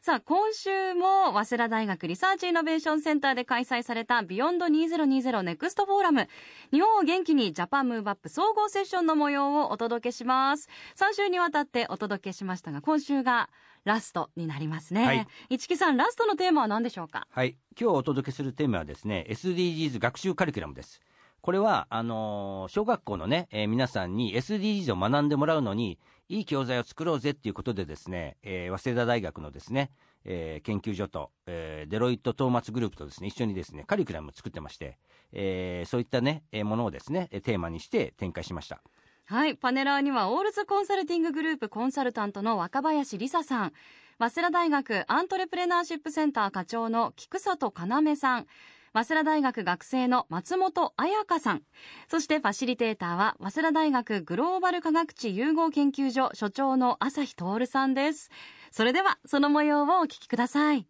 さあ、今週も早稲田大学リサーチイノベーションセンターで開催された beyond 2020 NEXT フォーラム。日本を元気に Japan Move Up 総合セッションの模様をお届けします。3週にわたってお届けしましたが、今週がラストになりますね。はい。一木さん、ラストのテーマは何でしょうか？はい。今日お届けするテーマはですね SDGs 学習カリキュラムです。これはあのー小学校のね、えー皆さんに SDGs を学んでもらうのにいい教材を作ろうぜっていうことでですね、えー早稲田大学のですね、えー研究所と、えーデロイト・トーマツグループとですね一緒にですねカリキュラムを作ってまして、えーそういったね、えーものをですねテーマにして展開しました。はい、パネラーにはオールズコンサルティンググループコンサルタントの若林梨沙さん、早稲田大学アントレプレナーシップセンター課長の菊里要さん、早稲田大学学生の松本彩香さん、そしてファシリテーターは早稲田大学グローバル科学知融合研究所所長の朝日透さんです。それではその模様をお聞きください。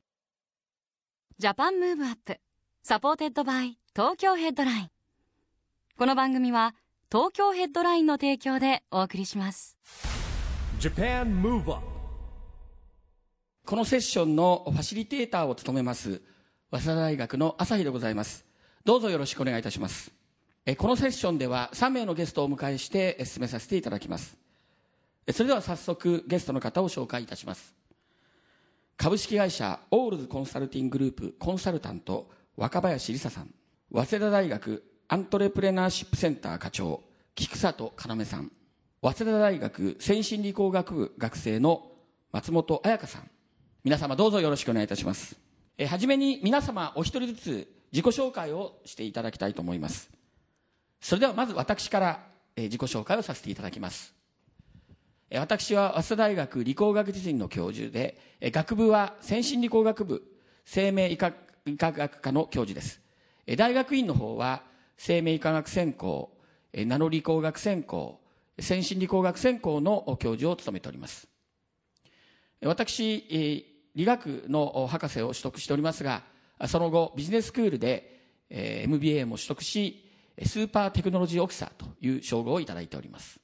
Japan Move Up supported by Tokyo Headline。この番組は東京ヘッドラインの提供でお送りします。Japan Move Up このセッションのファシリテーターを務めます早稲田大学の朝日でございます。どうぞよろしくお願いいたします。このセッションでは3名のゲストをお迎えして進めさせていただきます。それでは早速ゲストの方を紹介いたします。株式会社オールズコンサルティンググループコンサルタント若林梨沙さん。早稲田大学アントレプレナーシップセンター課長菊里要さん。早稲田大学先進理工学部学生の松本彩香さん。皆様どうぞよろしくお願いいたします。えーはじめに皆様お一人ずつ自己紹介をしていただきたいと思います。それではまず私からえー自己紹介をさせていただきます。えー私は早稲田大学理工学人の教授でえー学部は先進理工学部生命医科医科学科の教授です。えー大学院の方は生命医科学専攻えーナノ理工学専攻先進理工学専攻の教授を務めております。私、理学の博士を取得しておりますが、その後、ビジネススクールで、MBA も取得し、スーパーテクノロジーオフィサーという称号をいただいております。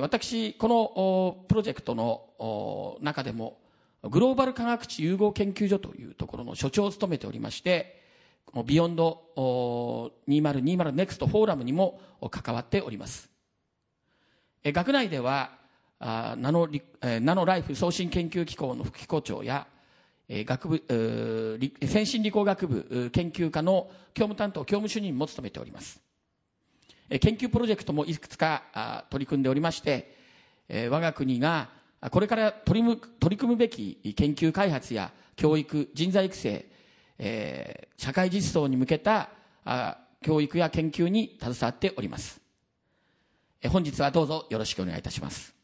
私、このプロジェクトの中でも、グローバル科学地融合研究所というところの所長を務めておりまして、この beyond 2020 NEXT フォーラムにも関わっております。学内ではナノリ、ナノライフ創新研究機構の副機構長や、学部先進理工学部研究科の教務担当教務主任も務めております。研究プロジェクトもいくつか取り組んでおりまして、我が国がこれから取りむ取り組むべき研究開発や教育人材育成、えー社会実装に向けたあ教育や研究に携わっております。本日はどうぞよろしくお願いいたします。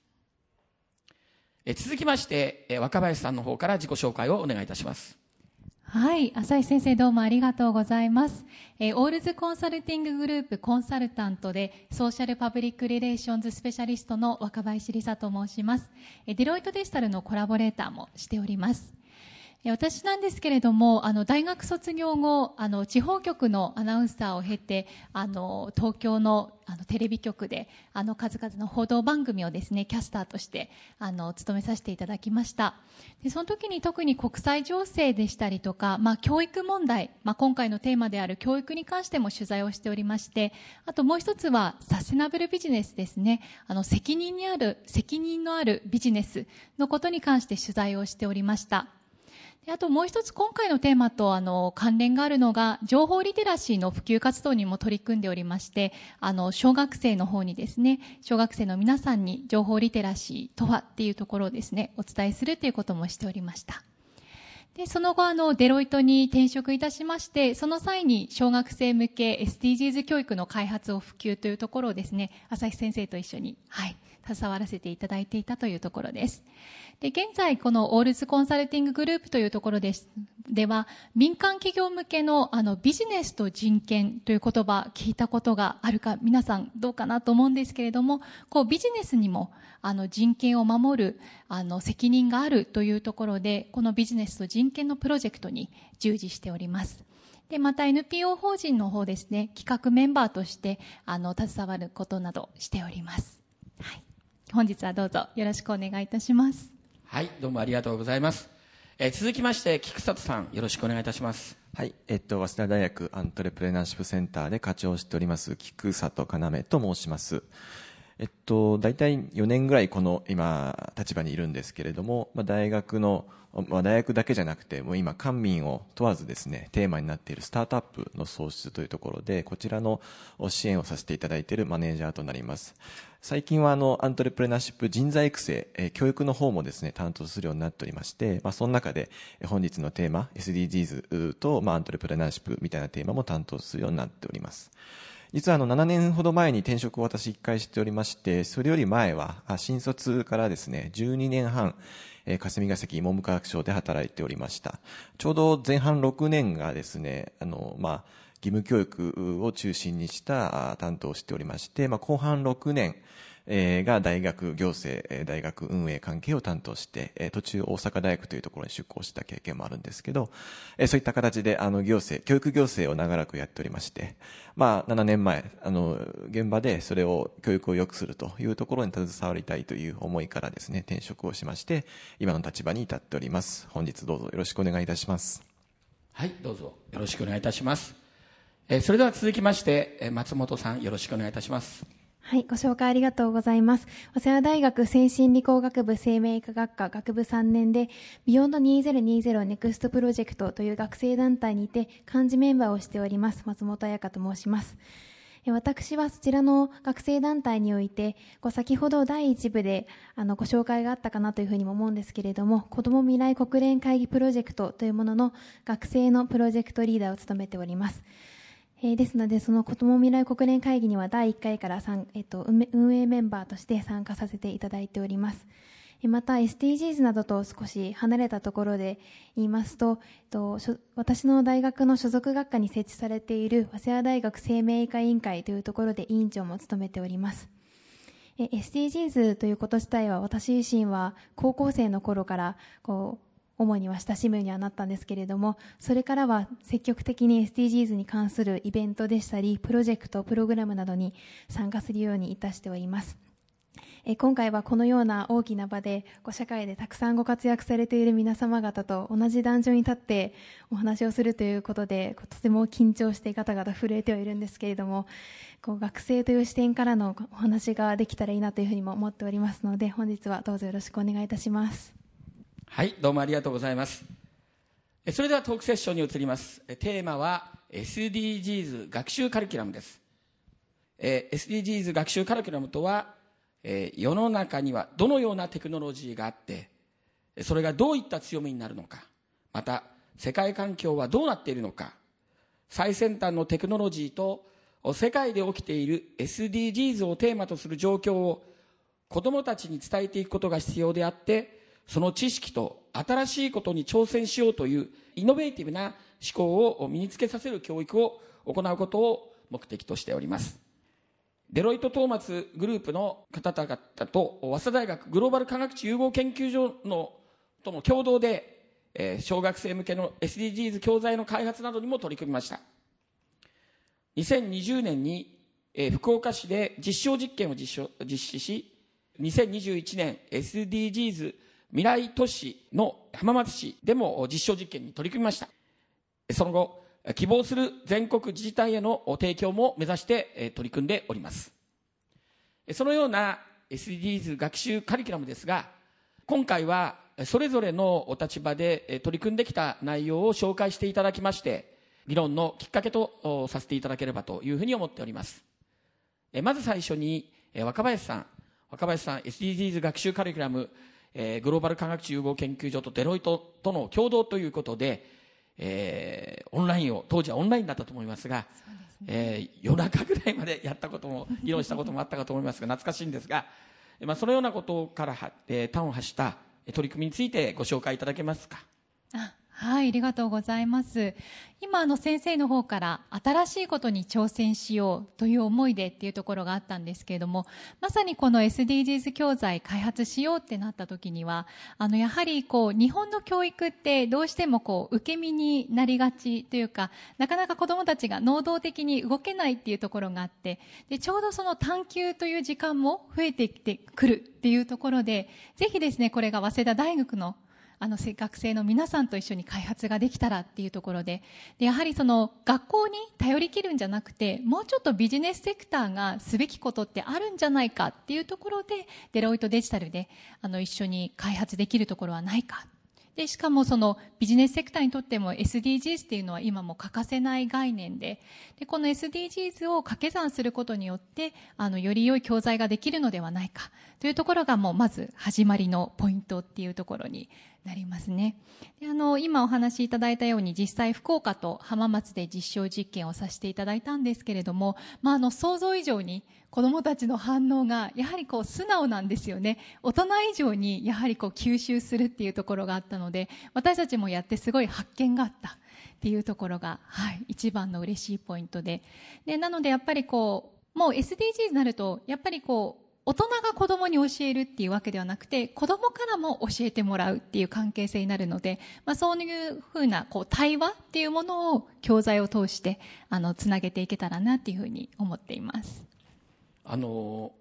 え続きまして、え若林さんの方から自己紹介をお願いいたします。はい、浅井先生どうもありがとうございます。えーオールズコンサルティンググループコンサルタントでソーシャルパブリックリレーションズスペシャリストの若林理沙と申します。えーデロイトデジタルのコラボレーターもしております。私なんですけれども、あの大学卒業後、あの地方局のアナウンサーを経て、あの東京のあのテレビ局であの数々の報道番組をですねキャスターとしてあの務めさせていただきました。でその時に特に国際情勢でしたりとか、まあ、教育問題、まあ、今回のテーマである教育に関しても取材をしておりましてあともう一つはサステナブルビジネスですねあの責任にある責任のあるビジネスのことに関して取材をしておりましたあともう一つ今回のテーマとあの関連があるのが情報リテラシーの普及活動にも取り組んでおりましてあの小学生の方にですね小学生の皆さんに情報リテラシーとはっていうところをですねお伝えするということもしておりました。でその後あのデロイトに転職いたしましてその際に小学生向け SDGs 教育の開発を普及というところをですね朝日先生と一緒に、はい、携わらせていただいていたというところです。で現在このオールズコンサルティンググループというところです。では民間企業向けのあのビジネスと人権という言葉聞いたことがあるか皆さんどうかなと思うんですけれどもこうビジネスにもあの人権を守るあの責任があるというところでこのビジネスと人権のプロジェクトに従事しております。でまた NPO 法人の方ですね。企画メンバーとしてあの携わることなどしております、はい、本日はどうぞよろしくお願いいたします。はいどうもありがとうございます、えー、続きまして菊里さんよろしくお願いいたします。はい、えっと、早稲田大学アントレプレナーシップセンターで課長をしております菊里要と申します。えっと、大体4年ぐらいこの今立場にいるんですけれども、まあ、大学のまあ、大学だけじゃなくて、もう今、官民を問わずですね、テーマになっているスタートアップの創出というところで、こちらの支援をさせていただいているマネージャーとなります。最近はあの、アントレプレナーシップ人材育成、え教育の方もですね、担当するようになっておりまして、まあ、その中で、本日のテーマ、SDGs と、まあ、アントレプレナーシップみたいなテーマも担当するようになっております。実はあの7年ほど前に転職を私1回しておりまして、それより前は、新卒からですね、12年半、霞が関文部科学省で働いておりました。ちょうど前半6年がですね、あの、まあ、義務教育を中心にした担当をしておりまして、まあ、後半6年、え、が大学行政、大学運営関係を担当して、え、途中大阪大学というところに出向した経験もあるんですけど、え、そういった形で、あの、行政、教育行政を長らくやっておりまして、まあ、7年前、あの、現場でそれを、教育を良くするというところに携わりたいという思いからですね、転職をしまして、今の立場に至っております。本日どうぞよろしくお願いいたします。はい、どうぞよろしくお願いいたします。えー、それでは続きまして、松本さんよろしくお願いいたします。はい、ご紹介ありがとうございます。早稲田大学先進理工学部生命科学科学部3年で、 Beyond 2020 Next Project という学生団体にて幹事メンバーをしております、松本彩香と申します。私はそちらの学生団体において、先ほど第1部であのご紹介があったかなというふうにも思うんですけれども、子ども未来国連会議プロジェクトというものの学生のプロジェクトリーダーを務めております。えー、ですので、その子ども未来国連会議には第1回からえっと、運営メンバーとして参加させていただいております。また SDGs などと少し離れたところで言いますと、えっと私の大学の所属学科に設置されている早稲田大学生命医科委員会というところで委員長も務めております。SDGs ということ自体は私自身は高校生の頃からこう主には親しむようにはなったんですけれども、それからは積極的に SDGs に関するイベントでしたり、プロジェクト、プログラムなどに参加するようにいたしております。え今回はこのような大きな場でこ社会でたくさんご活躍されている皆様方と同じ壇上に立ってお話をするということでとても緊張して方々震えてはいるんですけれどもこう学生という視点からのお話ができたらいいなというふうにも思っておりますので本日はどうぞよろしくお願いいたします。はい、どうもありがとうございます。それではトークセッションに移ります。テーマは SDGs 学習カリキュラムです。SDGs 学習カリキュラムとは、世の中にはどのようなテクノロジーがあって、それがどういった強みになるのか、また世界環境はどうなっているのか、最先端のテクノロジーと世界で起きている SDGs をテーマとする状況を子供たちに伝えていくことが必要であって、その知識と新しいことに挑戦しようというイノベーティブな思考を身につけさせる教育を行うことを目的としております。デロイト・トーマツグループの方々と早稲田大学グローバル科学地融合研究所のとの共同で、えー、小学生向けの SDGs 教材の開発などにも取り組みました。2020年に、えー、福岡市で実証実験を実証実施し、2021年 SDGs 未来都市の浜松市でも実証実験に取り組みました。その後、希望する全国自治体への提供も目指して取り組んでおります。そのような SDGs 学習カリキュラムですが、今回はそれぞれのお立場で取り組んできた内容を紹介していただきまして、議論のきっかけとさせていただければというふうに思っております。まず最初に若林さん、若林さん SDGs 学習カリキュラムえー、グローバル科学地融合研究所とデロイトとの共同ということで、えー、オンラインを当時はオンラインだったと思いますが、すね、えー、夜中ぐらいまでやったことも議論したこともあったかと思いますが懐かしいんですが、まあ、そのようなことからは、えー端を発した取り組みについてご紹介いただけますか？あはい、ありがとうございます。今、あの、先生の方から、新しいことに挑戦しようという思いでっていうところがあったんですけれども、まさにこの SDGs 教材開発しようってなった時には、あの、やはりこう、日本の教育ってどうしてもこう、受け身になりがちというか、なかなか子供たちが能動的に動けないっていうところがあって、で、ちょうどその探求という時間も増えてきてくるっていうところで、ぜひですね、これが早稲田大学のあのせ学生の皆さんと一緒に開発ができたらっていうところで。でやはりその学校に頼りきるんじゃなくてもうちょっとビジネスセクターがすべきことってあるんじゃないかっていうところでデロイトデジタルであの一緒に開発できるところはないか。でしかもそのビジネスセクターにとっても SDGs っていうのは今も欠かせない概念で。でこの SDGs を掛け算することによってあのより良い教材ができるのではないか。というところがもうまず始まりのポイントっていうところになりますね。であの今お話しいただいたように実際福岡と浜松で実証実験をさせていただいたんですけれども、まあ、あの想像以上に子どもたちの反応がやはりこう素直なんですよね。大人以上にやはりこう吸収するっていうところがあったので私たちもやってすごい発見があった。っていうところが、はい、一番の嬉しいポイントで。でなのでやっぱりこうもう SDGs になるとやっぱりこう大人が子供に教えるっていうわけではなくて子供からも教えてもらうっていう関係性になるので、まあ、そういうふうなこう対話っていうものを教材を通してあのつなげていけたらなっていうふうに思っています。あの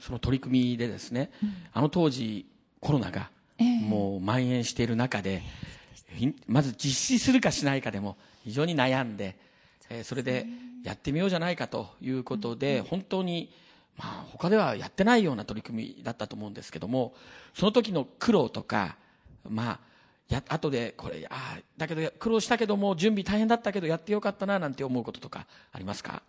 その取り組みでですね、あの当時コロナがええ。もう蔓延している中で、ひまず実施するかしないかでも非常に悩んで、えーそれでやってみようじゃないかということで、本当に、まあ、他ではやってないような取り組みだったと思うんですけどもその時の苦労とかまあや後でこれああだけど苦労したけども準備大変だったけどやってよかったななんて思うこととかありますか？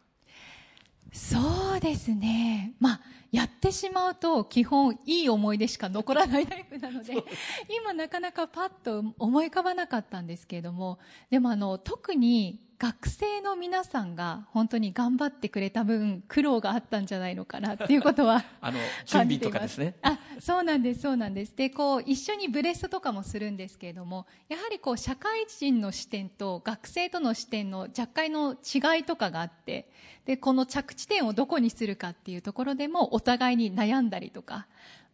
そうですね。まあ、やってしまうと基本いい思い出しか残らないタイプなので、今なかなかパッと思い浮かばなかったんですけれども、でもあの、特に学生の皆さんが本当に頑張ってくれた分苦労があったんじゃないのかなっていうことは あの 準備とかですね。あそうなんですそうなんです。でこう一緒にブレストとかもするんですけれどもやはりこう社会人の視点と学生との視点の若干の違いとかがあってでこの着地点をどこにするかっていうところでもお互いに悩んだりとか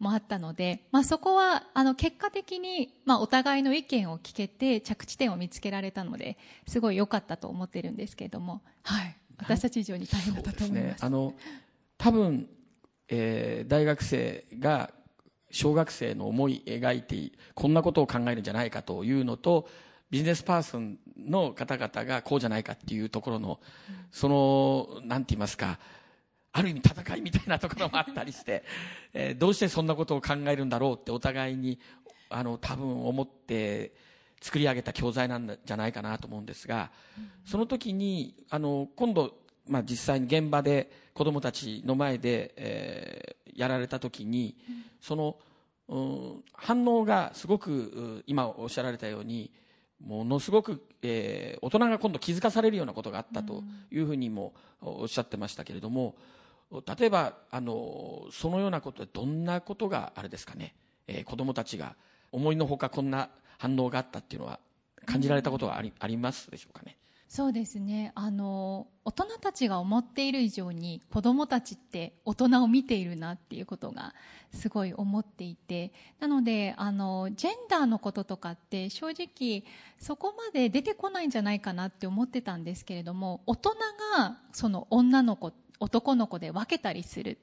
もあったので、まあ、そこはあの結果的に、まあ、お互いの意見を聞けて着地点を見つけられたのですごい良かったと思ってるんですけれども、はい、私たち以上に大変だったと思います。あの多分、えー大学生が小学生の思い描いてこんなことを考えるんじゃないかというのとビジネスパーソンの方々がこうじゃないかっていうところの、そのなんて言いますかある意味戦いみたいなところもあったりして、えーどうしてそんなことを考えるんだろうってお互いにあの多分思って作り上げた教材なんじゃないかなと思うんですが、その時にあの今度、まあ、実際に現場で子どもたちの前で、えーやられた時に、その、うん反応がすごくう今おっしゃられたようにものすごく、えー大人が今度気づかされるようなことがあったというふうにもおっしゃってましたけれども例えばあのそのようなことでどんなことがあれですかね、えー子どもたちが思いのほかこんな反応があったっていうのは感じられたことはあり,、ありますでしょうかね。そうですね。あの大人たちが思っている以上に子どもたちって大人を見ているなっていうことがすごい思っていて。なのであのジェンダーのこととかって正直そこまで出てこないんじゃないかなって思ってたんですけれども大人がその女の子男の子で分けたりする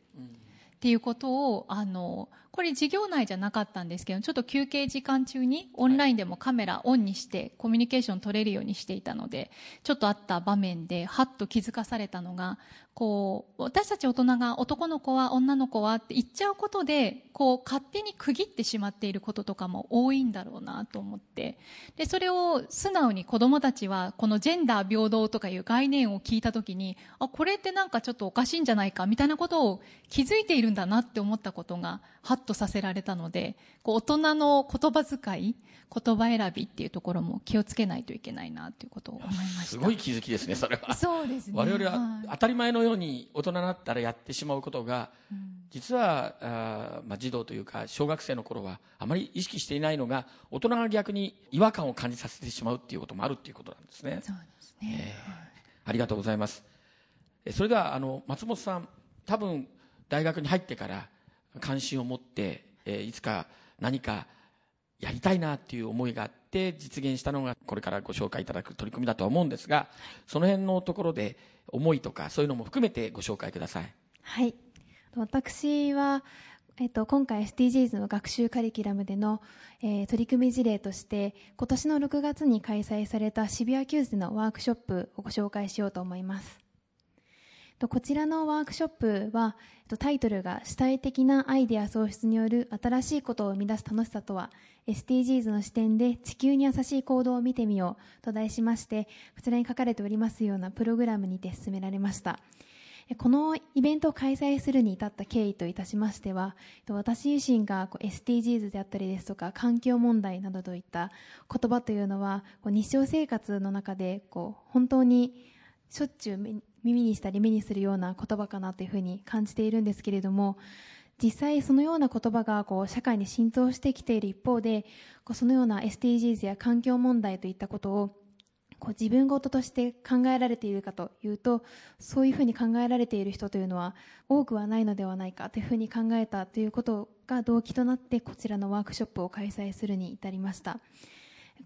っていうことをあのこれ授業内じゃなかったんですけどちょっと休憩時間中にオンラインでもカメラオンにしてコミュニケーション取れるようにしていたのでちょっとあった場面ではっと気づかされたのがこう私たち大人が男の子は女の子はって言っちゃうことでこう勝手に区切ってしまっていることとかも多いんだろうなと思って。でそれを素直に子どもたちはこのジェンダー平等とかいう概念を聞いた時にあこれってなんかちょっとおかしいんじゃないかみたいなことを気づいているんだなって思ったことがハッとさせられたのでこう大人の言葉遣い言葉選びっていうところも気をつけないといけないなということを思いましたすごい気づきですね、それは。そうですね我々ははい当たり前のように大人になったらやってしまうことが、実はあ、まあ、児童というか小学生の頃はあまり意識していないのが大人が逆に違和感を感じさせてしまうっていうこともあるっていうことなんですね。そうですね、えーありがとうございます。えそれではあの松本さん多分大学に入ってから関心を持って、えーいつか何かやりたいなっていう思いがあって実現したのがこれからご紹介いただく取り組みだとは思うんですが、その辺のところで思いとかそういうのも含めてご紹介ください。はい。私は、えっと、今回 SDGs の学習カリキュラムでの、えー取り組み事例として、今年の6月に開催された渋谷 QWS のワークショップをご紹介しようと思います。こちらのワークショップは、タイトルが主体的なアイデア創出による新しいことを生み出す楽しさとは、SDGs の視点で地球に優しい行動を見てみようと題しまして、こちらに書かれておりますようなプログラムにて進められました。このイベントを開催するに至った経緯といたしましては、私自身が SDGs であったりですとか、環境問題などといった言葉というのは、日常生活の中で本当にしょっちゅう耳にしたり目にするような言葉かなというふうに感じているんですけれども、実際そのような言葉がこう社会に浸透してきている一方で、こうそのような SDGs や環境問題といったことをこう自分事として考えられているかというとそういうふうに考えられている人というのは多くはないのではないかというふうに考えたということが動機となってこちらのワークショップを開催するに至りました。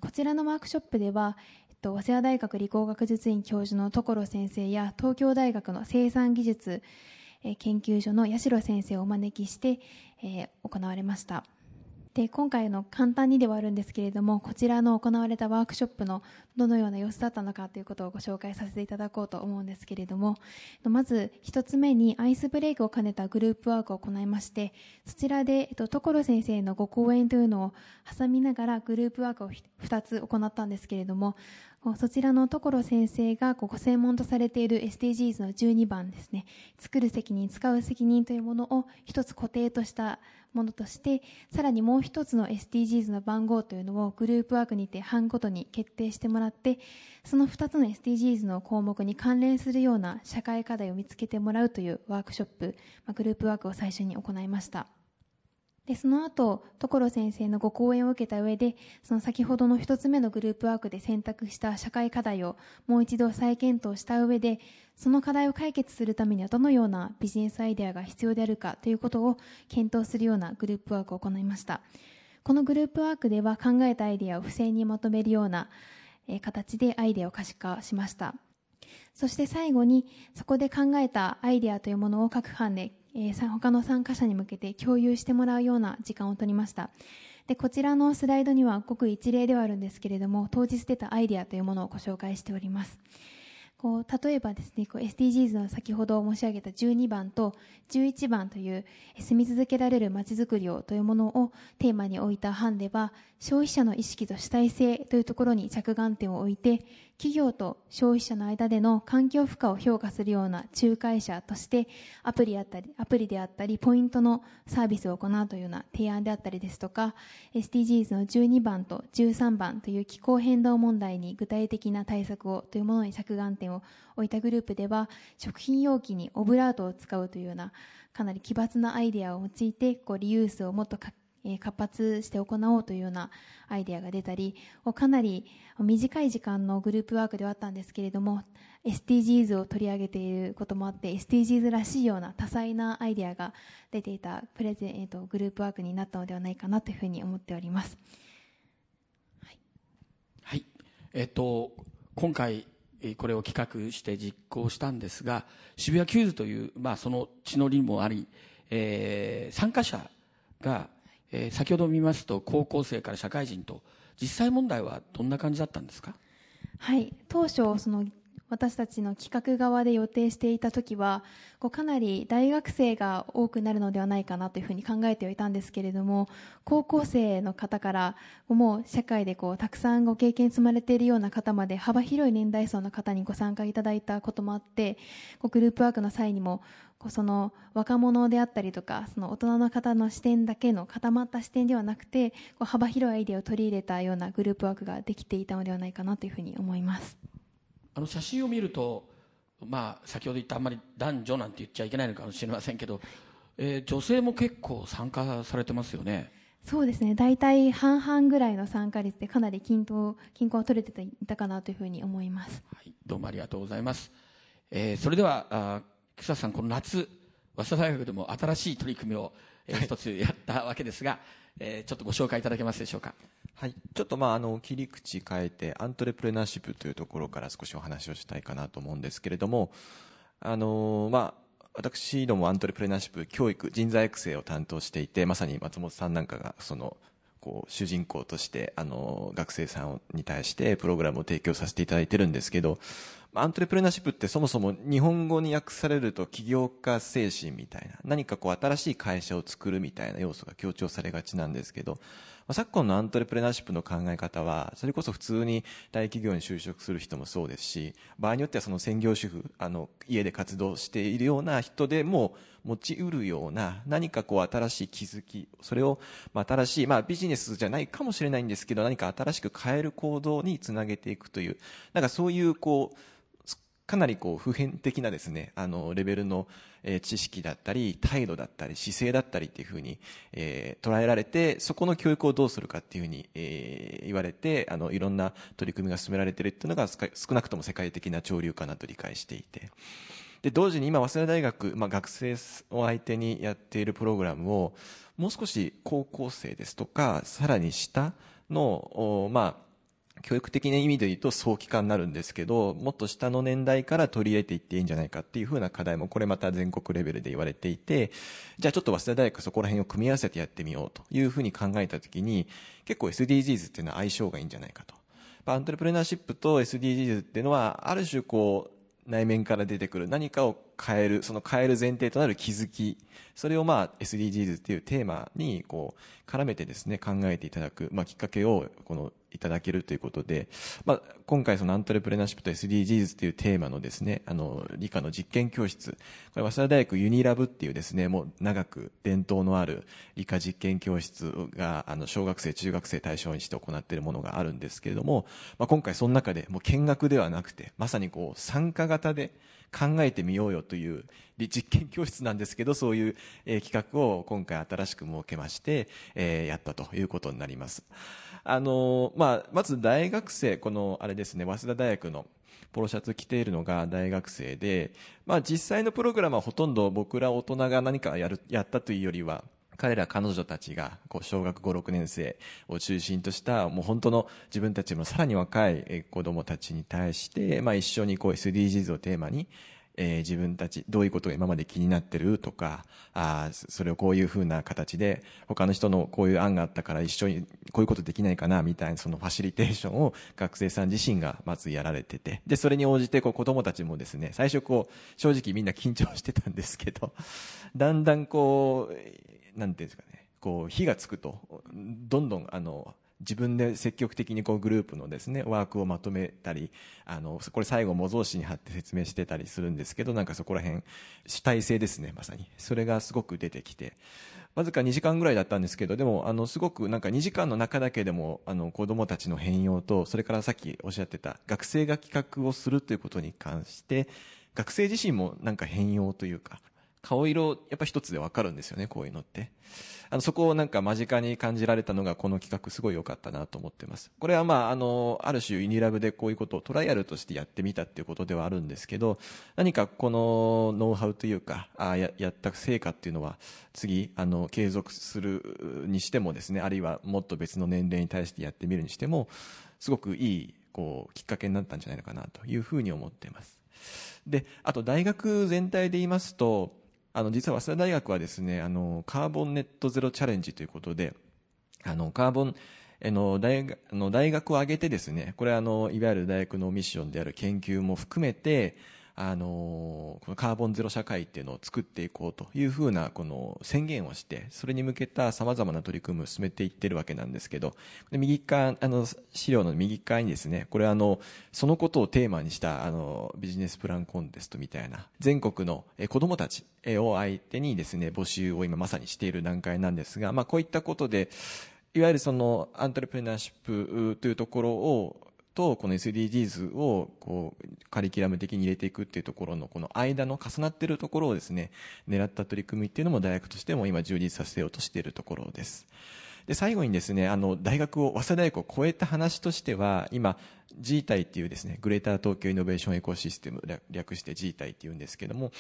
こちらのワークショップでは、早稲田大学理工学術院教授の所先生や東京大学の生産技術研究所の八代先生をお招きして、行われました。で今回の簡単にではあるんですけれどもこちらの行われたワークショップのどのような様子だったのかということをご紹介させていただこうと思うんですけれどもまず一つ目にアイスブレイクを兼ねたグループワークを行いましてそちらで、えっと、所先生のご講演というのを挟みながらグループワークを2つ行ったんですけれどもそちらの所先生がご専門とされている SDGs の12番ですね作る責任使う責任というものを一つ固定としたものとしてさらにもう一つの SDGs の番号というのをグループワークにて班ごとに決定してもらってその2つの SDGs の項目に関連するような社会課題を見つけてもらうというワークショップ、まあグループワークを最初に行いました。でその後所先生のご講演を受けた上でその先ほどの一つ目のグループワークで選択した社会課題をもう一度再検討した上でその課題を解決するためにはどのようなビジネスアイデアが必要であるかということを検討するようなグループワークを行いました。このグループワークでは考えたアイデアを付箋にまとめるような形でアイデアを可視化しました。そして最後にそこで考えたアイデアというものを各班で、えー他の参加者に向けて共有してもらうような時間を取りました。でこちらのスライドにはごく一例ではあるんですけれども当日出たアイデアというものをご紹介しております。こう例えばですね SDGs の先ほど申し上げた12番と11番という住み続けられるまちづくりをというものをテーマに置いた班では消費者の意識と主体性というところに着眼点を置いて企業と消費者の間での環境負荷を評価するような仲介者としてアプリやったりアプリであったりポイントのサービスを行うというような提案であったりですとか SDGs の12番と13番という気候変動問題に具体的な対策をというものに着眼点を置いたグループでは食品容器にオブラートを使うというようなかなり奇抜なアイデアを用いてこうリユースをもっとえ活発して行おうというようなアイデアが出たりかなり短い時間のグループワークではあったんですけれども SDGs を取り上げていることもあって SDGs らしいような多彩なアイデアが出ていたプレゼン、えーとグループワークになったのではないかなというふうに思っております。はい、はい。えっと今回これを企画して実行したんですが渋谷 QWS という、まあ、その地の利もあり、えー参加者が、えー先ほど見ますと高校生から社会人と実際問題はどんな感じだったんですか？はい、当初その私たちの企画側で予定していた時はこうかなり大学生が多くなるのではないかなというふうに考えてはいたんですけれども高校生の方からもう社会でこうたくさんご経験積まれているような方まで幅広い年代層の方にご参加いただいたこともあってこうグループワークの際にもその若者であったりとかその大人の方の視点だけの固まった視点ではなくてこう幅広いアイデアを取り入れたようなグループワークができていたのではないかなというふうに思います。あの写真を見ると、まあ、先ほど言ったあんまり男女なんて言っちゃいけないのかもしれませんけどえー女性も結構参加されてますよね。そうですね大体半々ぐらいの参加率でかなり均等均衡が取れていたかなというふうに思いますはい、どうもありがとうございます。えーそれでは、あー菊田さん、この夏、早稲田大学でも新しい取り組みを、えー一つやったわけですが、えーちょっとご紹介いただけますでしょうか？はい、ちょっとまああの切り口変えてアントレプレナーシップというところから少しお話をしたいかなと思うんですけれどもあのまあ私どもアントレプレナーシップ教育人材育成を担当していてまさに松本さんなんかがそのこう主人公としてあの学生さんに対してプログラムを提供させていただいてるんですけどアントレプレナーシップってそもそも日本語に訳されると起業家精神みたいな何かこう新しい会社を作るみたいな要素が強調されがちなんですけど、あ昨今のアントレプレナーシップの考え方はそれこそ普通に大企業に就職する人もそうですし場合によってはその専業主婦あの家で活動しているような人でも持ちうるような何かこう新しい気づきそれをま新しい、まあ、ビジネスじゃないかもしれないんですけど何か新しく変える行動につなげていくというなんかそういうこうかなりこう普遍的なですね、あの、レベルの、え知識だったり、態度だったり、姿勢だったりっていうふうに、えー捉えられて、そこの教育をどうするかっていうふうに、えー言われて、あの、いろんな取り組みが進められてるっていうのが少なくとも世界的な潮流かなと理解していて。で、同時に今、早稲田大学、まあ、学生を相手にやっているプログラムを、もう少し高校生ですとか、さらに下の、まあ、教育的な意味で言うと早期化になるんですけど、もっと下の年代から取り入れていっていいんじゃないかっていうふうな課題も、これまた全国レベルで言われていて、じゃあちょっと早稲田大学そこら辺を組み合わせてやってみようというふうに考えたときに、結構 SDGs っていうのは相性がいいんじゃないかと。アントレプレナーシップと SDGs っていうのは、ある種こう、内面から出てくる何かを変える、その変える前提となる気づき、それをまあ SDGs っていうテーマにこう絡めてですね、考えていただく、まあきっかけをこのいただけるということで、まあ今回そのアントレプレナーシップと SDGs っていうテーマのですね、あの理科の実験教室、これ早稲田大学ユニラブっていうですね、もう長く伝統のある理科実験教室があの小学生、中学生対象にして行っているものがあるんですけれども、まあ今回その中でもう見学ではなくて、まさにこう参加型で考えてみようよという実験教室なんですけど、そういう、えー企画を今回新しく設けまして、えーやったということになります。あのまあ、まず大学生、この、あれですね、早稲田大学のポロシャツ着ているのが大学生で、まあ実際のプログラムはほとんど僕ら大人が何かやる、やったというよりは、彼ら彼女たちがこう小学5、6年生を中心としたもう本当の自分たちのさらに若い子供たちに対して、まあ一緒にこう SDGs をテーマに、えー自分たちどういうことが今まで気になってるとか、あそそれをこういうふうな形で他の人のこういう案があったから一緒にこういうことできないかなみたいなそのファシリテーションを学生さん自身がまずやられてて、で、それに応じてこう子供たちもですね、最初こう正直みんな緊張してたんですけど、だんだんこう、なんていうんですかね、こう火がつくと、どんどんあの、自分で積極的にこうグループのですね、ワークをまとめたり、あの、これ最後模造紙に貼って説明してたりするんですけど、なんかそこら辺、主体性ですね、まさに。それがすごく出てきて、わずか2時間ぐらいだったんですけど、でも、あの、すごくなんか2時間の中だけでも、あの、子供たちの変容と、それからさっきおっしゃってた、学生が企画をするということに関して、学生自身もなんか変容というか、顔色、やっぱ一つでわかるんですよね、こういうのって。あの、そこをなんか間近に感じられたのが、この企画すごい良かったなと思ってます。これはまあ、あの、ある種ユニラブでこういうことをトライアルとしてやってみたっていうことではあるんですけど、何かこのノウハウというか、あややった成果っていうのは、次、あの、継続するにしてもですね、あるいはもっと別の年齢に対してやってみるにしても、すごくいい、こう、きっかけになったんじゃないのかなというふうに思っています。で、あと大学全体で言いますと、あの、実は早稲田大学はですね、あの、カーボンネットゼロチャレンジということで、あの、カーボン、あの、大学、の大学を挙げてですね、これあの、いわゆる大学のミッションである研究も含めて、あの、このカーボンゼロ社会っていうのを作っていこうというふうな、この宣言をして、それに向けた様々な取り組みを進めていってるわけなんですけど、で右側、あの、資料の右側にですね、これあの、そのことをテーマにした、あの、ビジネスプランコンテストみたいな、全国のえ子供たちを相手にですね、募集を今まさにしている段階なんですが、まあこういったことで、いわゆるそのアントレプレナーシップというところをとこの SDGs をこうカリキュラム的に入れていくっていうところのこの間の重なってるところをですね狙った取り組みっていうのも大学としても今充実させようとしているところです。で最後にですねあの大学を早稲田大学を超えた話としては今 G 体っていうですねグレーター東京イノベーションエコシステム略して G 体っていうんですけども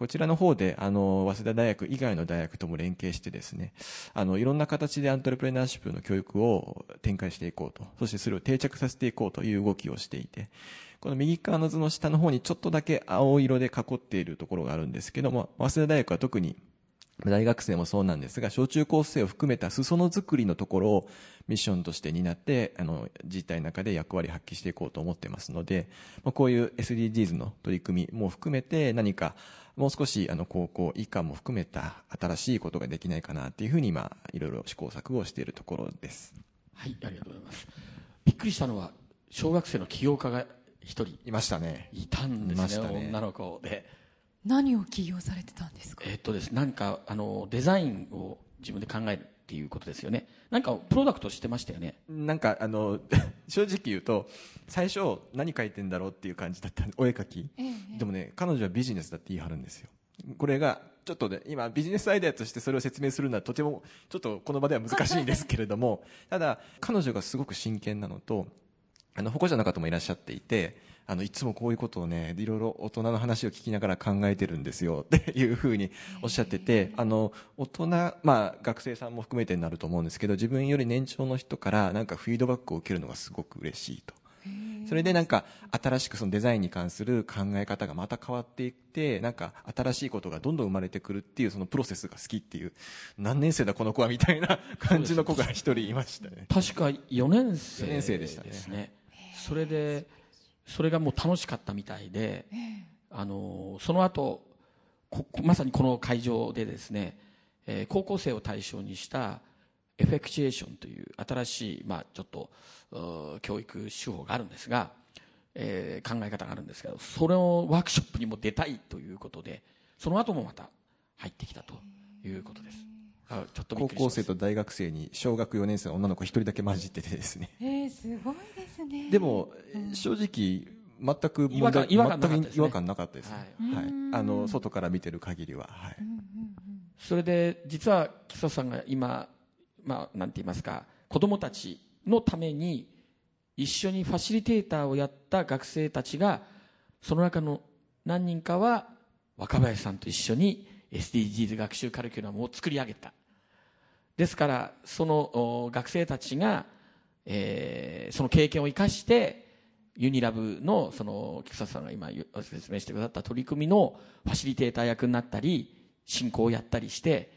こちらの方で、あの、早稲田大学以外の大学とも連携してですね、あの、いろんな形でアントレプレナーシップの教育を展開していこうと、そしてそれを定着させていこうという動きをしていて、この右側の図の下の方にちょっとだけ青色で囲っているところがあるんですけども、早稲田大学は特に大学生もそうなんですが、小中高生を含めた裾野作りのところをミッションとして担って、あの、実態の中で役割発揮していこうと思ってますので、まこういう SDGs の取り組みも含めて何かもう少しあの高校以下も含めた新しいことができないかなっていうふうに今いろいろ試行錯誤をしているところです。はいありがとうございます。びっくりしたのは小学生の起業家が一人。いましたね。いたんですねね。女の子で。何を起業されてたんですか？えっとです。なんかあのデザインを自分で考えるっていうことですよね。なんかプロダクトしてましたよね？なんかあの 正直言うと最初何書いてんだろうっていう感じだった。お絵描き、ええ、でもね彼女はビジネスだって言い張るんですよ。これがちょっとね今ビジネスアイデアとしてそれを説明するのはとてもちょっとこの場では難しいんですけれども。ただ彼女がすごく真剣なのとあの保護者の方もいらっしゃっていてあのいつもこういうことをねいろいろ大人の話を聞きながら考えてるんですよ っていうふうにおっしゃっててあの大人、まあ、学生さんも含めてになると思うんですけど自分より年長の人からなんかフィードバックを受けるのがすごく嬉しいと。それでなんか新しくそのデザインに関する考え方がまた変わっていってなんか新しいことがどんどん生まれてくるっていうそのプロセスが好きっていう何年生だこの子はみたいな 感じの子が一人いましたね。確か4年生年生でしたね。それでそれがもう楽しかったみたいで、あのその後まさにこの会場でですね、えー、高校生を対象にしたエフェクチュエーションという新しい、まあ、ちょっと教育手法があるんですが、えー、考え方があるんですけどそれをワークショップにも出たいということでその後もまた入ってきたということです。ちょっと高校生と大学生に小学4年生の女の子一人だけ混じっててですね。えー、すごいですね。でも、正直、全く違和感違和感なかったです、ね、違和感なかったです、ね、はい、はい、あの外から見てる限りは、はい、それで実は木曽さんが今まあなんて言いますか子供たちのために一緒にファシリテーターをやった学生たちがその中の何人かは若林さんと一緒に SDGs 学習カリキュラムを作り上げた。ですからその学生たちが、えー、その経験を生かしてユニラブのその菊里さんが今説明してくださった取り組みのファシリテーター役になったり進行をやったりして、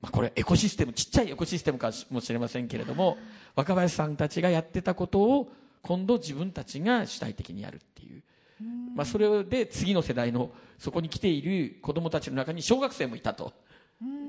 まあ、これエコシステムちっちゃいエコシステムかもしれませんけれども若林さんたちがやってたことを今度自分たちが主体的にやるっていう。まあ、それで次の世代のそこに来ている子供たちの中に小学生もいたと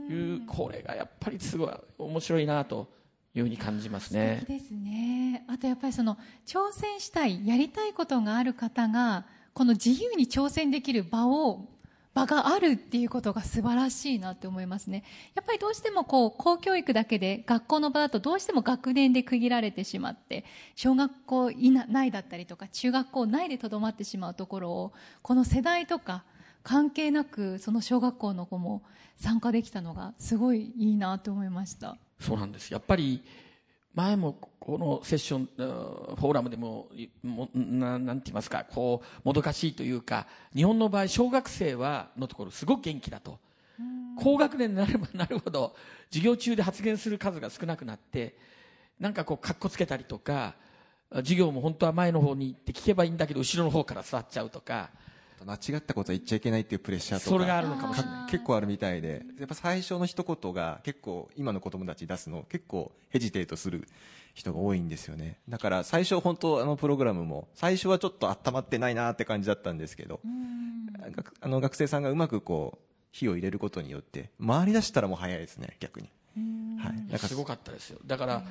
いうこれがやっぱりすごい面白いなというふうに感じますね。ですね。あとやっぱりその挑戦したい、やりたいことがある方がこの自由に挑戦できる場を場があるっていうことが素晴らしいなって思いますね。やっぱりどうしてもこう公教育だけで学校の場だとどうしても学年で区切られてしまって小学校以内だったりとか中学校内でとどまってしまうところをこの世代とか関係なくその小学校の子も参加できたのがすごいいいなと思いましたそうなんです。やっぱり前もこのセッションフォーラムでももななんて言いますかこうもどかしいというか日本の場合小学生はのところすごく元気だと。高学年になれば なるほど授業中で発言する数が少なくなってなんかこうかっこつけたりとか授業も本当は前の方に行って聞けばいいんだけど後ろの方から座っちゃうとか間違ったことは言っちゃいけないっていうプレッシャーとかそれがあるのかもしれない。結構あるみたいでやっぱ最初の一言が結構今の子供たち出すの結構ヘジテートする人が多いんですよね。だから最初本当あのプログラムも最初はちょっと温まってないなって感じだったんですけどあの学生さんがうまくこう火を入れることによって回り出したらもう早いですね逆に。はい、なんかすごかった。ですよ。だから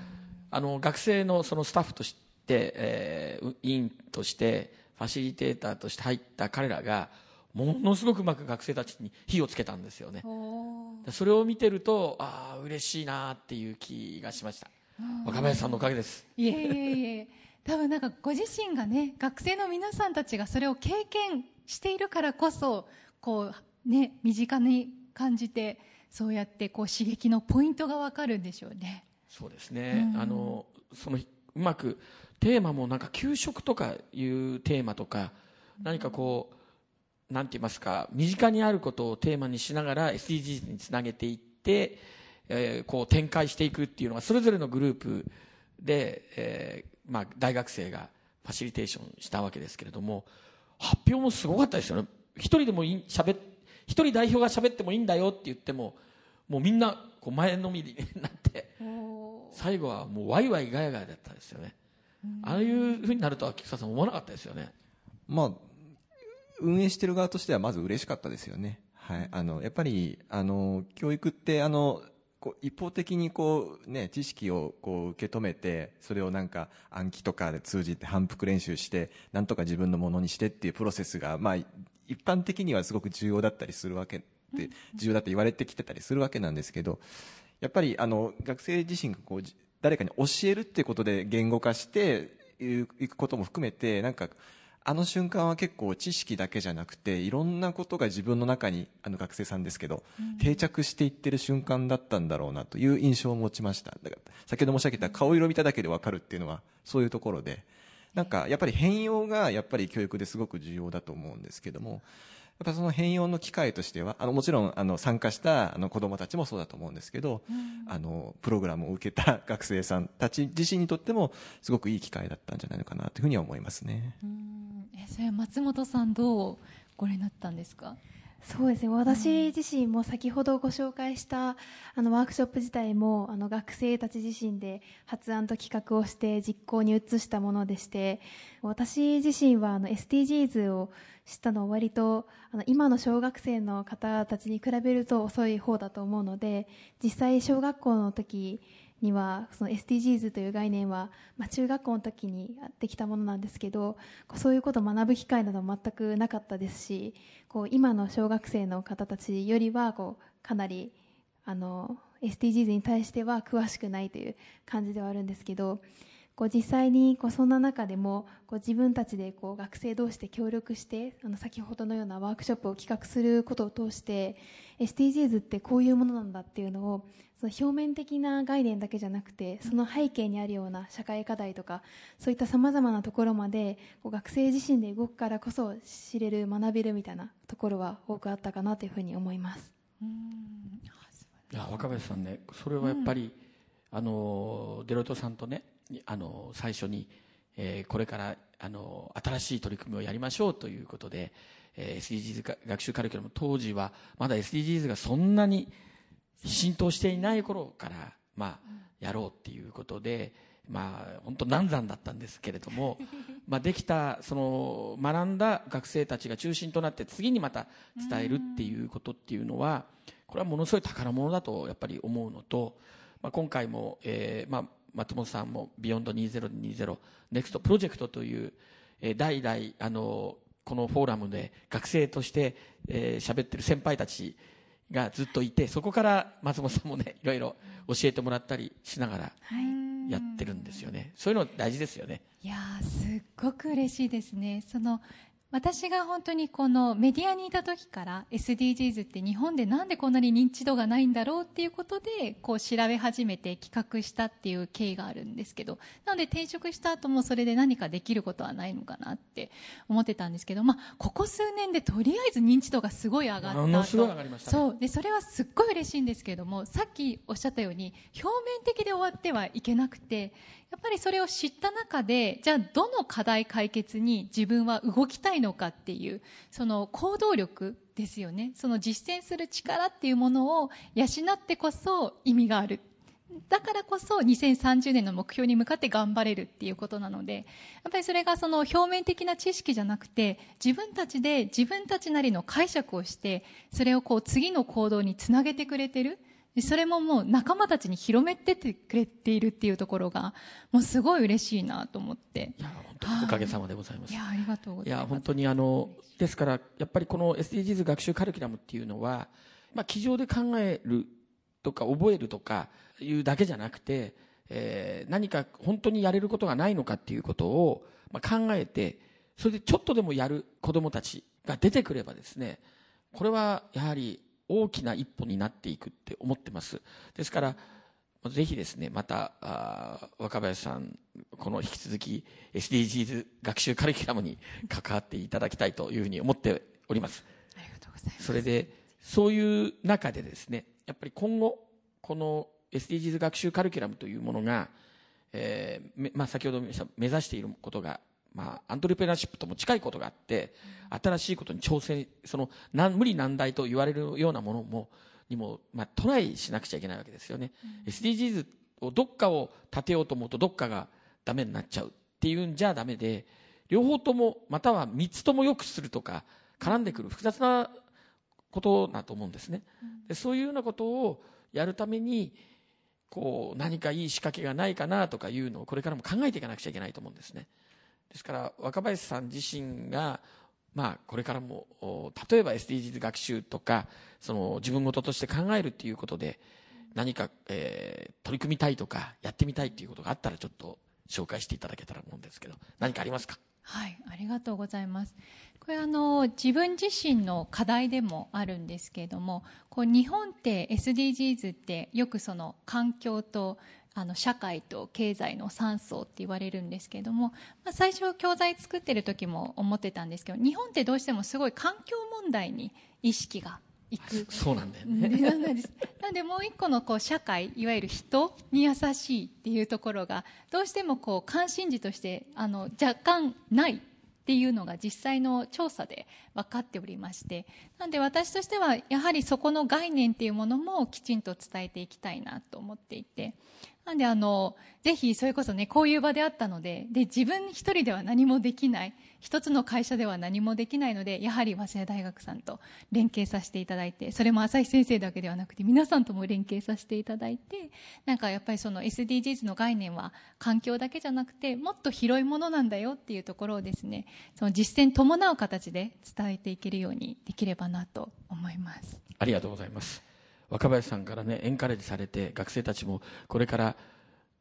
あの学生のそのスタッフとして、えー、委員としてファシリテーターとして入った彼らがものすごくうまく学生たちに火をつけたんですよね。それを見てるとああ嬉しいなっていう気がしました。若林さんのおかげです。いえいえいえ。多分なんかご自身がね学生の皆さんたちがそれを経験しているからこそこうね身近に感じてそうやってこう刺激のポイントがわかるんでしょうね。そうですね、あのそのうまくテーマもなんか給食とかいうテーマとか何かこうなんて言いますか身近にあることをテーマにしながら SDGs につなげていって、えーこう展開していくっていうのがそれぞれのグループで、えーまあ、大学生がファシリテーションしたわけですけれども発表もすごかったですよね。一人でもいいしゃべっ一人代表が喋ってもいいんだよって言ってももうみんなこう前のめりになって最後はもうワイワイガヤガヤだったですよねああいうふうになるとは菊田さん思わなかったですよねまあ、運営してる側としてはまず嬉しかったですよね。はい。あの、やっぱり、あの、教育って、あの、こう一方的にこうね、知識をこう受け止めて、それをなんか暗記とかで通じて反復練習して、なんとか自分のものにしてっていうプロセスが、まあ、一般的にはすごく重要だったりするわけで、重要だって言われてきてたりするわけなんですけど、やっぱりあの、学生自身がこう、じ誰かに教えるっていうことで言語化していくことも含めて、なんか、あの瞬間は結構知識だけじゃなくていろんなことが自分の中にあの学生さんですけど、定着していってる瞬間だったんだろうなという印象を持ちました。だから先ほど申し上げた顔色見ただけで分かるっていうのはそういうところでなんかやっぱり変容がやっぱり教育ですごく重要だと思うんですけどもやっぱその変容の機会としてはあのもちろんあの参加したあの子どもたちもそうだと思うんですけど、あのプログラムを受けた学生さんたち自身にとってもすごくいい機会だったんじゃないのかなというふうには思いますね。えそれは松本さんどうご覧になったんですか？そうですね。私自身も先ほどご紹介したあのワークショップ自体もあの学生たち自身で発案と企画をして実行に移したものでして私自身はあの SDGs を知ったのは割とあの今の小学生の方たちに比べると遅い方だと思うので実際小学校の時にはその SDGs という概念は、まあ、中学校の時にできたものなんですけどそういうことを学ぶ機会など全くなかったですしこう今の小学生の方たちよりはこうかなりあの SDGs に対しては詳しくないという感じではあるんですけどこう実際にこうそんな中でもこう自分たちでこう学生同士で協力してあの先ほどのようなワークショップを企画することを通して SDGs ってこういうものなんだっていうのをその表面的な概念だけじゃなくてその背景にあるような社会課題とかそういったさまざまなところまでこう学生自身で動くからこそ知れる学べるみたいなところは多くあったかなというふうに思います。い。や若林さんねそれはやっぱり、あのデロイトさんとねあの最初に、えーこれからあの新しい取り組みをやりましょうということで、えー SDGs か学習カリキュラム当時はまだ SDGs がそんなに浸透していない頃から、まあ、やろうっていうことで、まあ、本当難産だったんですけれども、まあ、できたその学んだ学生たちが中心となって次にまた伝えるっていうことっていうのはこれはものすごい宝物だとやっぱり思うのと、まあ、今回も、えーまあ、松本さんも「 Beyond 2020 Next Project という、えー代々あのこのフォーラムで学生として喋、えー喋ってる先輩たちがずっといてそこから松本さんもね いろいろ教えてもらったりしながらやってるんですよね。そういうの大事ですよね。いやーすっごく嬉しいですね。その私が本当にこのメディアにいた時から SDGs って日本でなんでこんなに認知度がないんだろうっていうことでこう調べ始めて企画したっていう経緯があるんですけどなので転職した後もそれで何かできることはないのかなって思ってたんですけど、まあ、ここ数年でとりあえず認知度がすごい上がったと。ものすごい上がりましたね。そう。でそれはすっごい嬉しいんですけれどもさっきおっしゃったように表面的で終わってはいけなくてやっぱりそれを知った中でじゃあどの課題解決に自分は動きたいののかっていうその行動力ですよね。その実践する力っていうものを養ってこそ意味がある。だからこそ2030年の目標に向かって頑張れるっていうことなのでやっぱりそれがその表面的な知識じゃなくて自分たちで自分たちなりの解釈をしてそれをこう次の行動につなげてくれてる。それももう仲間たちに広めてってくれているっていうところがもうすごい嬉しいなと思って。いや本当におかげさまでございます。い。やありがとうございます。いや本当にあのですからやっぱりこの SDGs 学習カリキュラムっていうのは、まあ、机上で考えるとか覚えるとかいうだけじゃなくてえー何か本当にやれることがないのかっていうことを、まあ、考えてそれでちょっとでもやる子どもたちが出てくればですねこれはやはり大きな一歩になっていくって思ってます。ですからぜひですねまた若林さんこの引き続き SDGs 学習カリキュラムに関わっていただきたいというふうに思っております。ありがとうございます。それでそういう中でですねやっぱり今後この SDGs 学習カリキュラムというものが、えーめまあ、先ほど目指していることが、まあ、アントレプレナーシップとも近いことがあって、新しいことに挑戦そのなん無理難題と言われるようなものもにも、まあ、トライしなくちゃいけないわけですよね、SDGs をどっかを立てようと思うとどっかがダメになっちゃうっていうんじゃダメで両方ともまたは3つとも良くするとか絡んでくる複雑なことだと思うんですね、でそういうようなことをやるためにこう何かいい仕掛けがないかなとかいうのをこれからも考えていかなくちゃいけないと思うんですねですから若林さん自身がまあこれからも例えば SDGs 学習とかその自分事として考えるっていうことで何か、えー取り組みたいとかやってみたいっていうことがあったらちょっと紹介していただけたらと思うんですけど何かありますか？はい、ありがとうございます。これあの自分自身の課題でもあるんですけれども、こう日本って SDGs ってよくその環境とあの社会と経済の3層って言われるんですけれども、まあ、最初教材作ってる時も思ってたんですけど、日本ってどうしてもすごい環境問題に意識がいく。そうなんだよね。ねなんなんです。なのでもう一個のこう社会いわゆる人に優しいっていうところがどうしてもこう関心事としてあの若干ないっていうのが実際の調査で分かっておりましてなので私としてはやはりそこの概念っていうものもきちんと伝えていきたいなと思っていてなんであのぜひそれこそねこういう場であったのでで自分一人では何もできない一つの会社では何もできないのでやはり早稲田大学さんと連携させていただいてそれも朝日先生だけではなくて皆さんとも連携させていただいてなんかやっぱりその SDGs の概念は環境だけじゃなくてもっと広いものなんだよっていうところをですねその実践伴う形で伝えていけるようにできればなと思います。ありがとうございます若林さんからねエンカレッジされて学生たちもこれから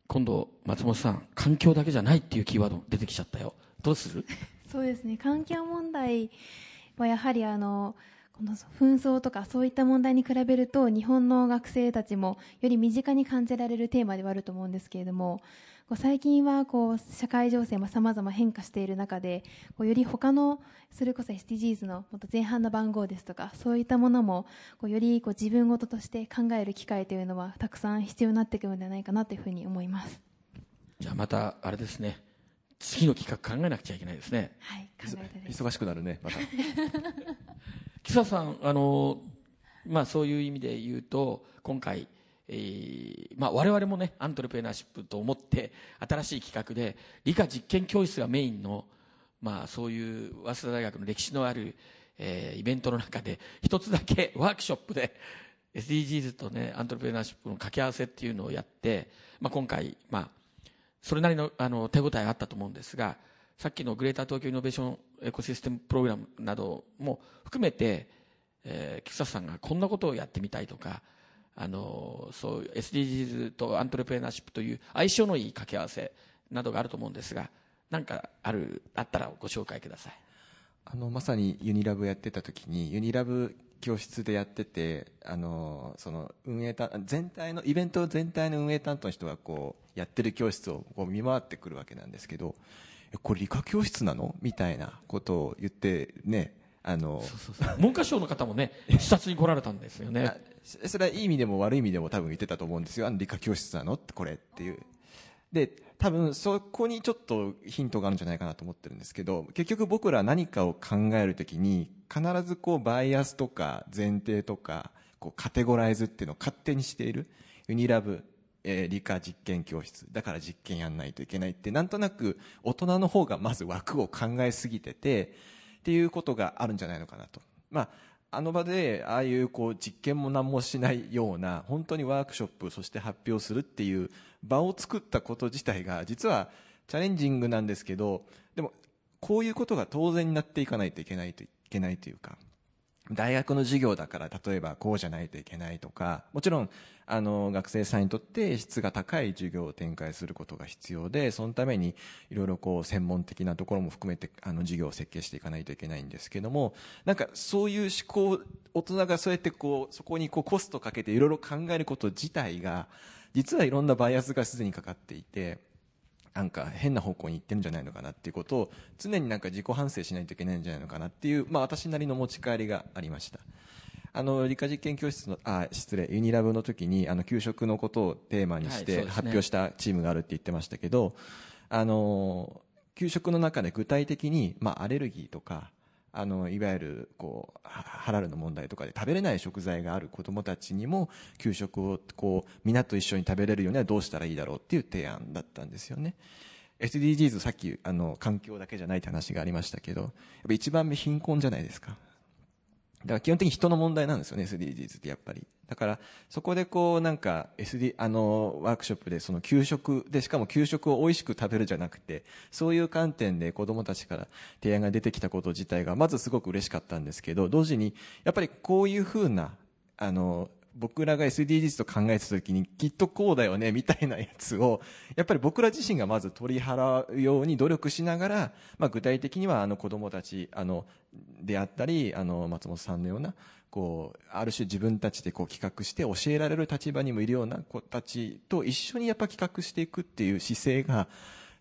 今度松本さん環境だけじゃないっていうキーワード出てきちゃったよ。どうする？そうですね。環境問題はやはりあのこの紛争とかそういった問題に比べると日本の学生たちもより身近に感じられるテーマではあると思うんですけれどもこう最近はこう社会情勢もさまざま変化している中でこうより他のそれこそ SDGs のもっと前半の番号ですとかそういったものもこうよりこう自分事として考える機会というのはたくさん必要になってくるのではないかなというふうに思います。じゃあまたあれですね次の企画考えなくちゃいけないですねはい、考えたいです。忙しくなるねまた 木佐さんあの、まあ、そういう意味で言うと今回、えーまあ、我々もねアントレプレナーシップと思って新しい企画で理科実験教室がメインの、まあ、そういう早稲田大学の歴史のある、えーイベントの中で一つだけワークショップで SDGs とねアントレプレナーシップの掛け合わせっていうのをやって、まあ、今回、まあ、それなりのあの手応えあったと思うんですがさっきのグレーター東京イノベーションエコシステムプログラムなども含めて、えー、菊田さんがこんなことをやってみたいとかあのそういう SDGs とアントレプレナーシップという相性のいい掛け合わせなどがあると思うんですが何かあるあったらご紹介ください。あのまさにユニラブやってた時にユニラブ教室でやっててあのその運営担全体のイベント全体の運営担当の人がこうやってる教室をこう見回ってくるわけなんですけどえこれ理科教室なの？みたいなことを言ってねあの文科省の方もね視察に来られたんですよね。あそれはいい意味でも悪い意味でも多分言ってたと思うんですよ。あの理科教室なの？ってこれっていう。で多分そこにちょっとヒントがあるんじゃないかなと思ってるんですけど結局僕ら何かを考えるときに必ずこうバイアスとか前提とかこうカテゴライズっていうのを勝手にしている。ユニラブ、えー理科実験教室だから実験やんないといけないって。なんとなく大人の方がまず枠を考えすぎててっていうことがあるんじゃないのかなと。まああの場でああいうこう実験も何もしないような本当にワークショップそして発表するっていう場を作ったこと自体が実はチャレンジングなんですけどでもこういうことが当然になっていかないといけないといけないというか。大学の授業だから例えばこうじゃないといけないとかもちろんあの学生さんにとって質が高い授業を展開することが必要でそのためにいろいろこう専門的なところも含めてあの授業を設計していかないといけないんですけどもなんかそういう思考大人がそうやってこうそこにこうコストかけていろいろ考えること自体が実はいろんなバイアスがすでにかかっていてなんか変な方向に行ってるんじゃないのかなっていうことを常になんか自己反省しないといけないんじゃないのかなっていう、まあ、私なりの持ち帰りがありました。あの理科実験教室のあ失礼ユニラブの時にあの給食のことをテーマにして発表したチームがあるって言ってましたけど、あの給食の中で具体的に、まあ、アレルギーとかあのいわゆるこうハラルの問題とかで食べれない食材がある子どもたちにも給食をこう皆と一緒に食べれるようにはどうしたらいいだろうっていう提案だったんですよね。SDGs さっきあの環境だけじゃないって話がありましたけどやっぱ一番目貧困じゃないですか。だから基本的に人の問題なんですよね、SDGs ってやっぱり。だから、そこでこう、なんか、SD、あの、ワークショップでその給食で、しかも給食を美味しく食べるじゃなくて、そういう観点で子供たちから提案が出てきたこと自体が、まずすごく嬉しかったんですけど、同時に、やっぱりこういうふうな、あの、僕らが SDGs と考えた時にきっとこうだよねみたいなやつをやっぱり僕ら自身がまず取り払うように努力しながら、まあ、具体的にはあの子供たちあのであったりあの松本さんのようなこうある種自分たちでこう企画して教えられる立場にもいるような子たちと一緒にやっぱ企画していくっていう姿勢が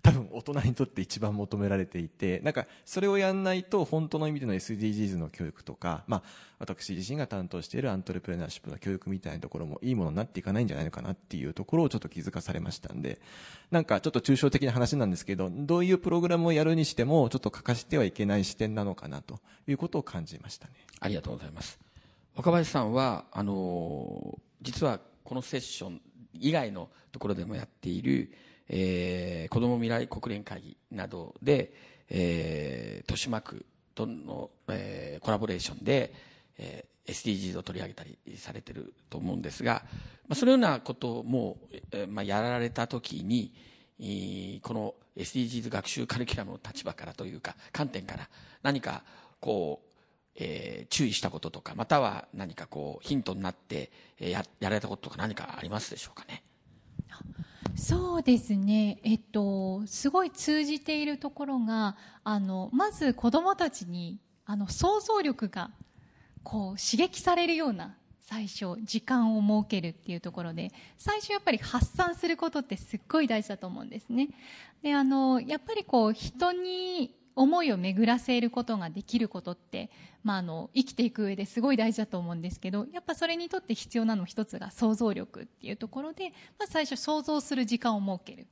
多分大人にとって一番求められていて、なんかそれをやんないと本当の意味での SDGs の教育とか、まあ私自身が担当しているアントレプレナーシップの教育みたいなところもいいものになっていかないんじゃないのかなっていうところをちょっと気づかされましたんで、なんかちょっと抽象的な話なんですけど、どういうプログラムをやるにしてもちょっと欠かしてはいけない視点なのかなということを感じましたね。ありがとうございます。若林さんは、あの実はこのセッション以外のところでもやっている、えー、子ども未来国連会議などで、えー、豊島区との、えー、コラボレーションで、えー、SDGs を取り上げたりされてると思うんですが、まあ、そのようなことも、えーまあ、やられたときに、この SDGs 学習カリキュラムの立場からというか、観点から何かこう、えー、注意したこととか、または何かこうヒントになって、ややられたこととか何かありますでしょうかね？そうですね、えっと、すごい通じているところがあのまず子どもたちにあの想像力がこう刺激されるような最初時間を設けるっていうところで最初やっぱり発散することってすっごい大事だと思うんですね。であのやっぱりこう人に思いを巡らせることができることって、まあ、あの生きていく上ですごい大事だと思うんですけどやっぱそれにとって必要なの一つが想像力っていうところで、まあ、最初想像する時間を設ける。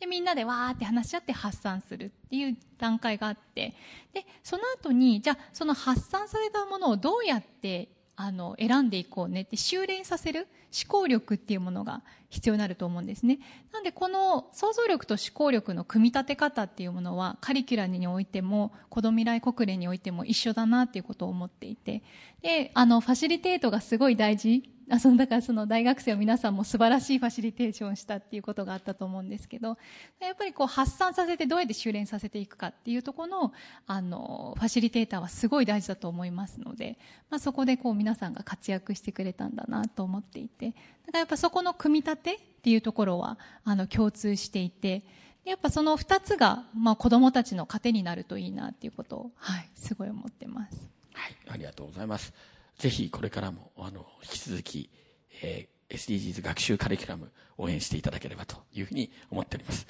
でみんなでわーって話し合って発散するっていう段階があってでその後にじゃあその発散されたものをどうやってあの選んでいこうねって修練させる思考力っていうものが必要になると思うんですね。なんでこの想像力と思考力の組み立て方っていうものはカリキュラムにおいても子供未来国連においても一緒だなっていうことを思っていてであのファシリテートがすごい大事あその だからその大学生は皆さんも素晴らしいファシリテーションしたっていうことがあったと思うんですけどやっぱりこう発散させてどうやって修練させていくかっていうところのあのファシリテーターはすごい大事だと思いますので、まあ、そこでこう皆さんが活躍してくれたんだなと思っていてだからやっぱそこの組み立てっていうところはあの共通していてやっぱその2つが、まあ、子どもたちの糧になるといいなっていうことを、はい、すごい思ってます。はい、ありがとうございます。ぜひこれからもあの引き続き、えー、SDGs 学習カリキュラム応援していただければというふうに思っております。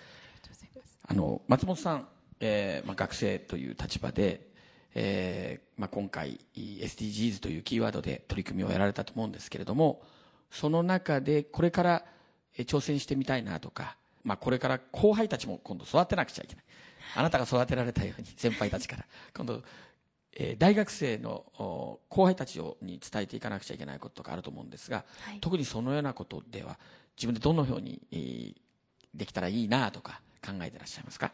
あの松本さん、えーまあ、学生という立場で、えーまあ、今回 SDGs というキーワードで取り組みをやられたと思うんですけれどもその中でこれから挑戦してみたいなとか、まあ、これから後輩たちも今度育てなくちゃいけないあなたが育てられたように先輩たちから今度えー、大学生の後輩たちをに伝えていかなくちゃいけないこととかあると思うんですが、はい、特にそのようなことでは自分でどのように、えー、できたらいいなとか考えてらっしゃいますか？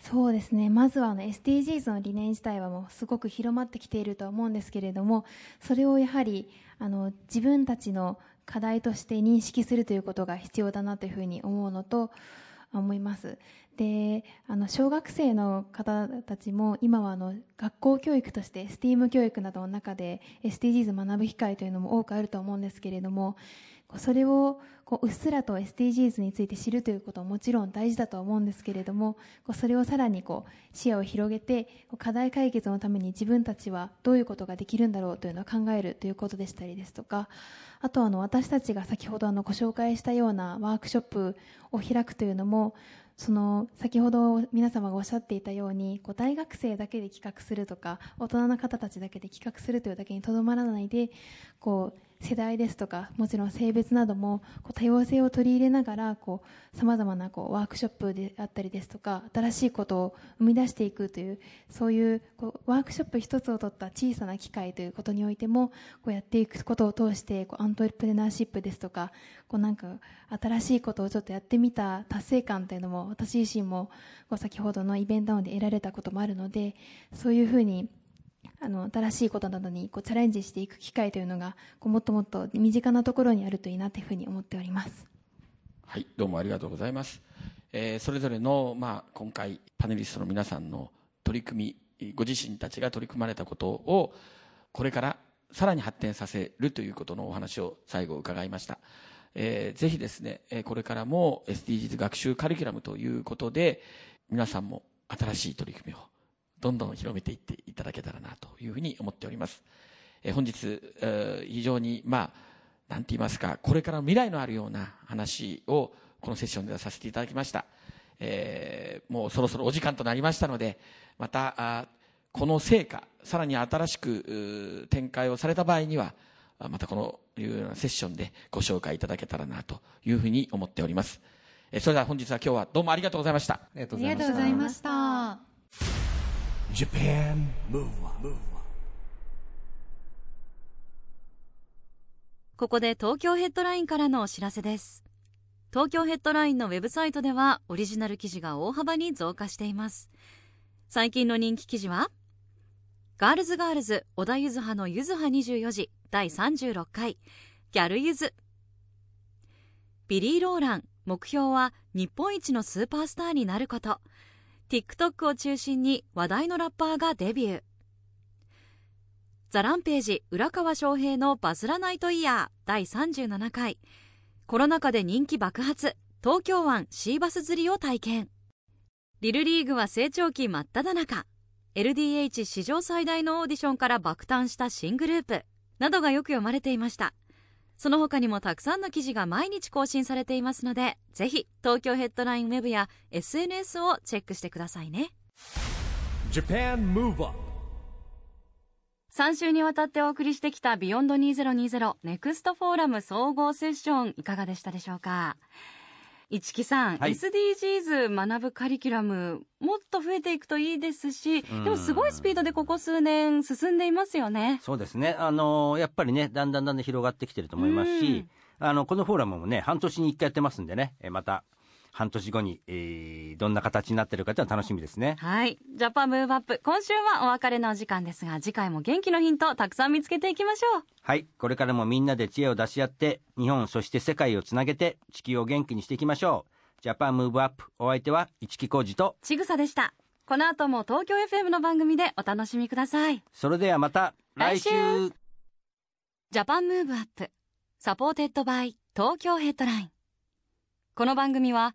そうですね。まずはあの SDGs の理念自体はもうすごく広まってきていると思うんですけれどもそれをやはりあの自分たちの課題として認識するということが必要だなというふうに思うのと思いますであの小学生の方たちも今はあの学校教育として STEAM 教育などの中で SDGs 学ぶ機会というのも多くあると思うんですけれどもそれをこううっすらと SDGs について知るということももちろん大事だと思うんですけれどもこうそれをさらにこう視野を広げて課題解決のために自分たちはどういうことができるんだろうというのを考えるということでしたりですとかあとあの私たちが先ほどあのご紹介したようなワークショップを開くというのもその先ほど皆様がおっしゃっていたようにこう大学生だけで企画するとか大人の方たちだけで企画するというだけにとどまらないでこう世代ですとかもちろん性別などもこう多様性を取り入れながらさまざまなこうワークショップであったりですとか新しいことを生み出していくというそういうこうワークショップ一つを取った小さな機会ということにおいてもこうやっていくことを通してこうアントレプレナーシップですとかこうなんか新しいことをちょっとやってみた達成感というのも私自身もこう先ほどのイベントで得られたこともあるのでそういうふうにあの新しいことなどにこうチャレンジしていく機会というのがこうもっともっと身近なところにあるといいなというふうに思っております。はいどうもありがとうございます、えー、それぞれの、まあ、今回パネリストの皆さんの取り組みご自身たちが取り組まれたことをこれからさらに発展させるということのお話を最後伺いました、えー、ぜひですねこれからも SDGs 学習カリキュラムということで皆さんも新しい取り組みをどんどん広めていっていただけたらなというふうに思っております。え本日、え非常に、まあ、なんて言いますか、これから未来のあるような話をこのセッションではさせていただきました。えー、もうそろそろお時間となりましたので、また、あこの成果、さらに新しく展開をされた場合には、またこのいうようなセッションでご紹介いただけたらなというふうに思っております。それでは本日は今日はどうもありがとうございました。ありがとうございました。Japan Move ここで東京ヘッドラインからのお知らせです。東京ヘッドラインのウェブサイトではオリジナル記事が大幅に増加しています。最近の人気記事はガールズガールズ小田ゆず派のゆず派24時第36回ギャルゆずビリー・ローラン目標は日本一のスーパースターになること。TikTok を中心に話題のラッパーがデビュー。ザ・ランページ浦川翔平のバズらないとイヤー第37回。コロナ禍で人気爆発。東京湾シーバス釣りを体験。 LIL LEAGUE は成長期真っ只中。LDH 史上最大のオーディションから爆誕した新グループ。などがよく読まれていました。その他にもたくさんの記事が毎日更新されていますので、ぜひ東京ヘッドラインウェブや SNS をチェックしてくださいね。3週にわたってお送りしてきた Beyond 2020 Next Forum 総合セッションいかがでしたでしょうか？市木さん、はい、SDGs 学ぶカリキュラムもっと増えていくといいですし、でもすごいスピードでここ数年進んでいますよね。そうですね。あのやっぱりね、だんだんだんだん広がってきてると思いますし、あのこのフォーラムもね、半年に1回やってますんでね、また半年後に、えー、どんな形になってるかというのは楽しみですね。はい。ジャパンムーブアップ。今週はお別れのお時間ですが、次回も元気のヒントたくさん見つけていきましょう。はい。これからもみんなで知恵を出し合って、日本、そして世界をつなげて、地球を元気にしていきましょう。ジャパンムーブアップ。お相手は、市木浩二と、ちぐさでした。この後も東京 FM の番組でお楽しみください。それではまた、来週 Japan Move Up。Supported by 東京ヘッドライン。この番組は、